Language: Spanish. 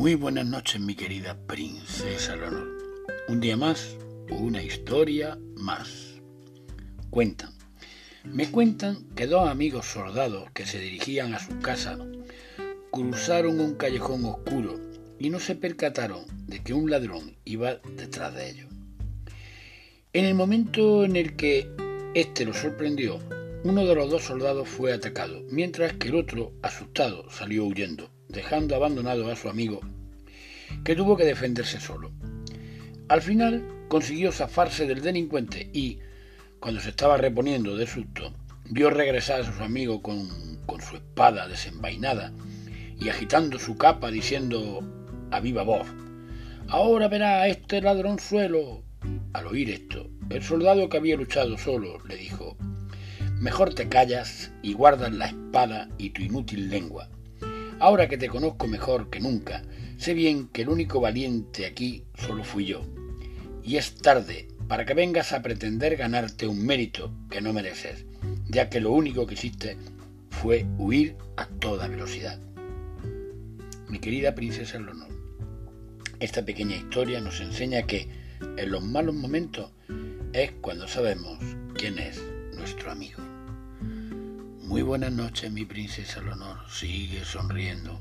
Muy buenas noches, mi querida princesa Leonor. Un día más, una historia más. Cuentan. Me cuentan que dos amigos soldados que se dirigían a su casa cruzaron un callejón oscuro y no se percataron de que un ladrón iba detrás de ellos. En el momento en el que éste lo sorprendió, uno de los dos soldados fue atacado, mientras que el otro, asustado, salió huyendo, dejando abandonado a su amigo, que tuvo que defenderse solo. Al final consiguió zafarse del delincuente y, cuando se estaba reponiendo de susto, vio regresar a su amigo con, con su espada desenvainada y agitando su capa diciendo a viva voz, Ahora verá a este ladronzuelo. Al oír esto, el soldado que había luchado solo le dijo, Mejor te callas y guardas la espada y tu inútil lengua. Ahora que te conozco mejor que nunca, sé bien que el único valiente aquí solo fui yo. Y es tarde para que vengas a pretender ganarte un mérito que no mereces, ya que lo único que hiciste fue huir a toda velocidad. Mi querida princesa Leonor, esta pequeña historia nos enseña que en los malos momentos es cuando sabemos quién es nuestro amigo. Muy buenas noches, mi princesa Leonor. Sigue sonriendo.